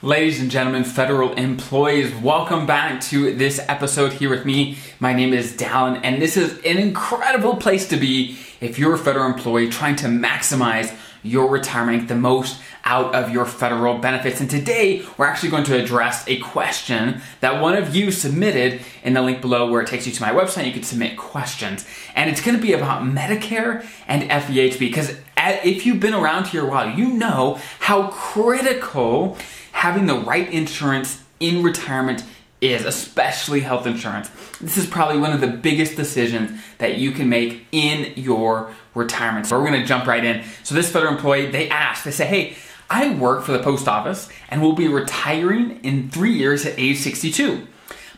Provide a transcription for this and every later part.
Ladies and gentlemen, federal employees, welcome back to this episode here with me. My name is Dallin, and this is an incredible place to be if you're a federal employee trying to maximize your retirement, the most out of your federal benefits. And today, we're actually going to address a question that one of you submitted in the link below where it takes you to my website. You can submit questions. And it's going to be about Medicare and FEHB because eh, if you've been around here a while, you know how critical having the right insurance in retirement is, especially health insurance. This is probably one of the biggest decisions that you can make in your retirement. So we're gonna jump right in. So this federal employee, they ask, they say, hey, I work for the post office and will be retiring in three years at age 62.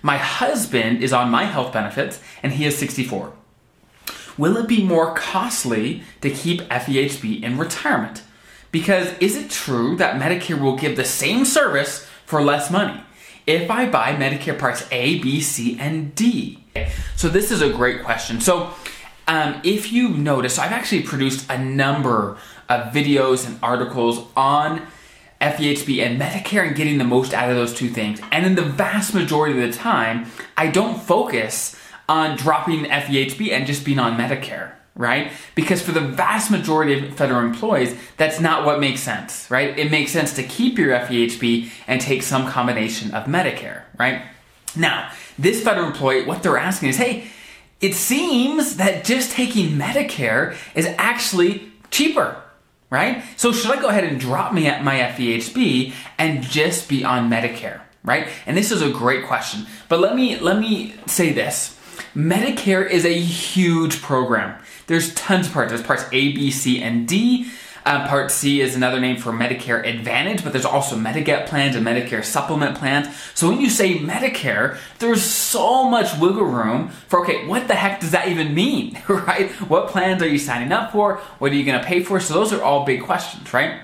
My husband is on my health benefits and he is 64. Will it be more costly to keep FEHB in retirement? Because is it true that Medicare will give the same service for less money if I buy Medicare Parts A, B, C, and D? So, this is a great question. So, um, if you notice, I've actually produced a number of videos and articles on FEHB and Medicare and getting the most out of those two things. And in the vast majority of the time, I don't focus on dropping FEHB and just being on Medicare right? Because for the vast majority of federal employees, that's not what makes sense, right? It makes sense to keep your FEHB and take some combination of Medicare, right? Now, this federal employee, what they're asking is, hey, it seems that just taking Medicare is actually cheaper, right? So should I go ahead and drop me at my FEHB and just be on Medicare, right? And this is a great question. But let me let me say this. Medicare is a huge program. There's tons of parts. There's parts A, B, C, and D. Uh, part C is another name for Medicare Advantage, but there's also Medigap plans and Medicare supplement plans. So when you say Medicare, there's so much wiggle room for, okay, what the heck does that even mean, right? What plans are you signing up for? What are you going to pay for? So those are all big questions, right?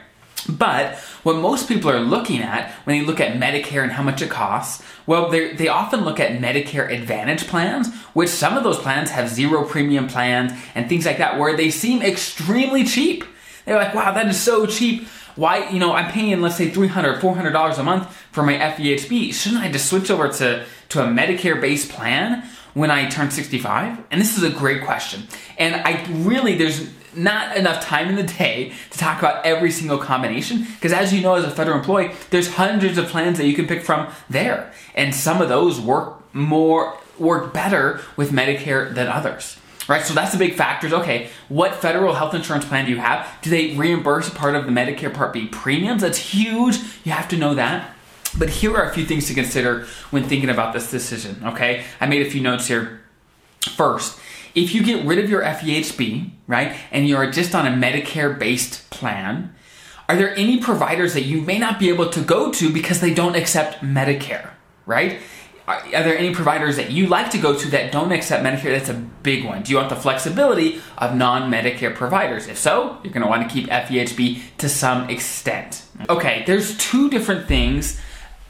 But what most people are looking at when they look at Medicare and how much it costs, well, they often look at Medicare Advantage plans, which some of those plans have zero premium plans and things like that, where they seem extremely cheap. They're like, wow, that is so cheap. Why, you know, I'm paying, let's say, $300, $400 a month for my FEHB. Shouldn't I just switch over to, to a Medicare based plan when I turn 65? And this is a great question. And I really, there's, not enough time in the day to talk about every single combination because as you know as a federal employee there's hundreds of plans that you can pick from there. And some of those work more work better with medicare than others right? So that's the big factors. Okay what federal health insurance plan do you have? Do they reimburse part of the medicare part b premiums? That's huge. You have to know that. But here are a few things to consider when thinking about this decision okay? I made a few notes here first if you get rid of your FEHB, right, and you're just on a Medicare based plan, are there any providers that you may not be able to go to because they don't accept Medicare, right? Are, there any providers that you like to go to that don't accept Medicare? That's a big one. Do you want the flexibility of non Medicare providers? If so, you're going to want to keep FEHB to some extent. Okay, there's two different things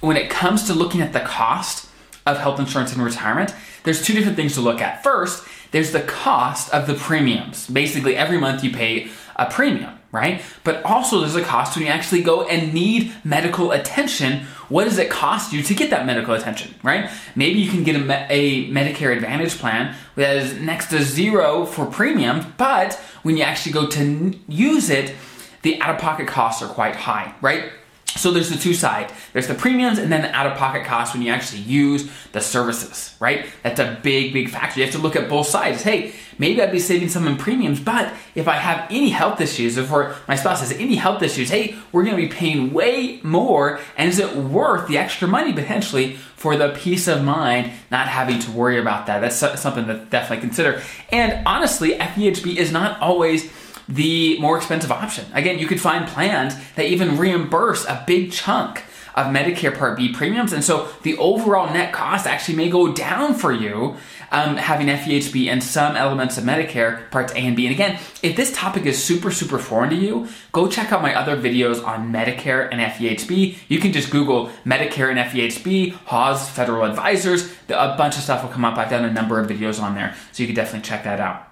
when it comes to looking at the cost of health insurance in retirement. There's two different things to look at. First, there's the cost of the premiums. Basically, every month you pay a premium, right? But also, there's a cost when you actually go and need medical attention. What does it cost you to get that medical attention, right? Maybe you can get a, a Medicare Advantage plan that is next to zero for premiums, but when you actually go to use it, the out of pocket costs are quite high, right? So there's the two sides. There's the premiums and then the out-of-pocket costs when you actually use the services, right? That's a big, big factor. You have to look at both sides. Hey, maybe I'd be saving some in premiums, but if I have any health issues, or if my spouse has any health issues, hey, we're gonna be paying way more, and is it worth the extra money potentially for the peace of mind not having to worry about that? That's something to definitely consider. And honestly, FEHB is not always the more expensive option. Again, you could find plans that even reimburse a big chunk of Medicare Part B premiums. And so the overall net cost actually may go down for you um, having FEHB and some elements of Medicare Parts A and B. And again, if this topic is super, super foreign to you, go check out my other videos on Medicare and FEHB. You can just Google Medicare and FEHB, Haws Federal Advisors. A bunch of stuff will come up. I've done a number of videos on there, so you can definitely check that out.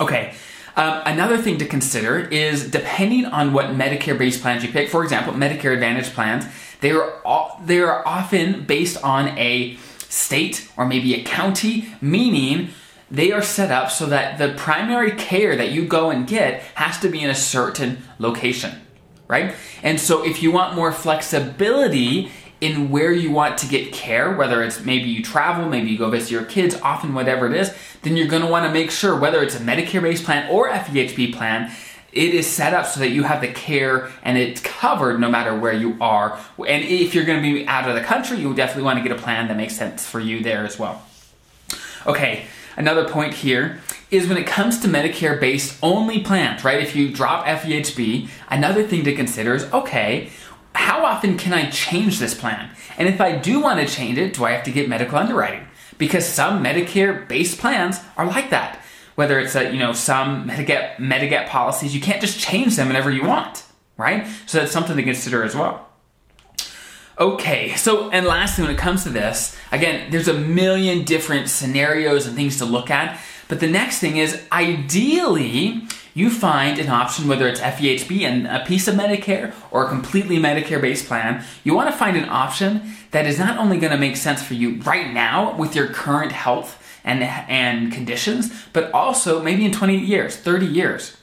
Okay, um, another thing to consider is depending on what Medicare based plans you pick, for example, Medicare Advantage plans, they are they are often based on a state or maybe a county, meaning they are set up so that the primary care that you go and get has to be in a certain location, right? And so if you want more flexibility in where you want to get care, whether it's maybe you travel, maybe you go visit your kids, often whatever it is, then you're going to want to make sure whether it's a Medicare based plan or FEHB plan, it is set up so that you have the care and it's covered no matter where you are. And if you're going to be out of the country, you definitely want to get a plan that makes sense for you there as well. Okay, another point here is when it comes to Medicare based only plans, right? If you drop FEHB, another thing to consider is okay, how often can I change this plan? And if I do want to change it, do I have to get medical underwriting? Because some Medicare based plans are like that. Whether it's a, you know, some Medigap, Medigap policies, you can't just change them whenever you want, right? So that's something to consider as well. Okay, so and lastly, when it comes to this, again, there's a million different scenarios and things to look at. But the next thing is ideally, you find an option, whether it's FEHB and a piece of Medicare or a completely Medicare based plan. You want to find an option that is not only going to make sense for you right now with your current health and, and conditions, but also maybe in 20 years, 30 years.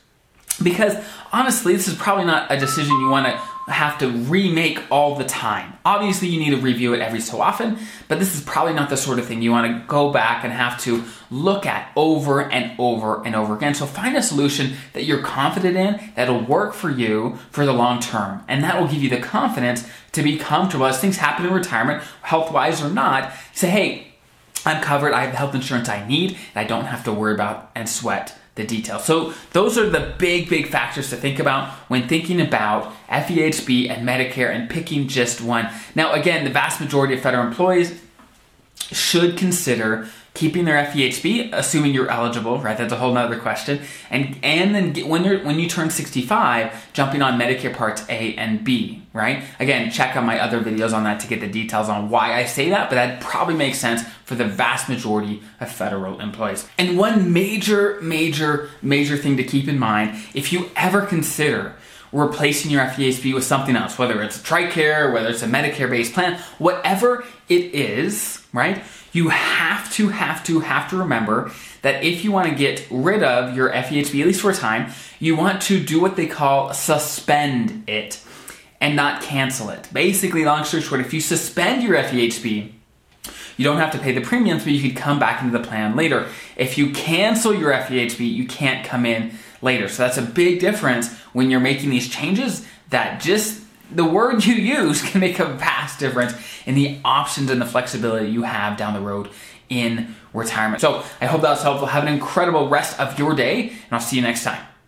Because honestly, this is probably not a decision you want to have to remake all the time. Obviously, you need to review it every so often, but this is probably not the sort of thing you want to go back and have to look at over and over and over again. So find a solution that you're confident in that'll work for you for the long term, and that will give you the confidence to be comfortable as things happen in retirement, health wise or not. Say, hey, I'm covered, I have the health insurance I need, and I don't have to worry about and sweat the details. So those are the big, big factors to think about when thinking about FEHB and Medicare and picking just one. Now, again, the vast majority of federal employees should consider keeping their FEHB, assuming you're eligible, right? That's a whole nother question. And and then get, when you're when you turn 65, jumping on Medicare Parts A and B, right? Again, check out my other videos on that to get the details on why I say that, but that probably makes sense for the vast majority of federal employees. And one major, major, major thing to keep in mind, if you ever consider replacing your FEHB with something else, whether it's a TRICARE, whether it's a Medicare based plan, whatever it is, right? You have to, have to, have to remember that if you want to get rid of your FEHB, at least for a time, you want to do what they call suspend it and not cancel it. Basically, long story short, if you suspend your FEHB, you don't have to pay the premiums, but you could come back into the plan later. If you cancel your FEHB, you can't come in later. So that's a big difference when you're making these changes that just the word you use can make a vast difference in the options and the flexibility you have down the road in retirement. So I hope that was helpful. Have an incredible rest of your day, and I'll see you next time.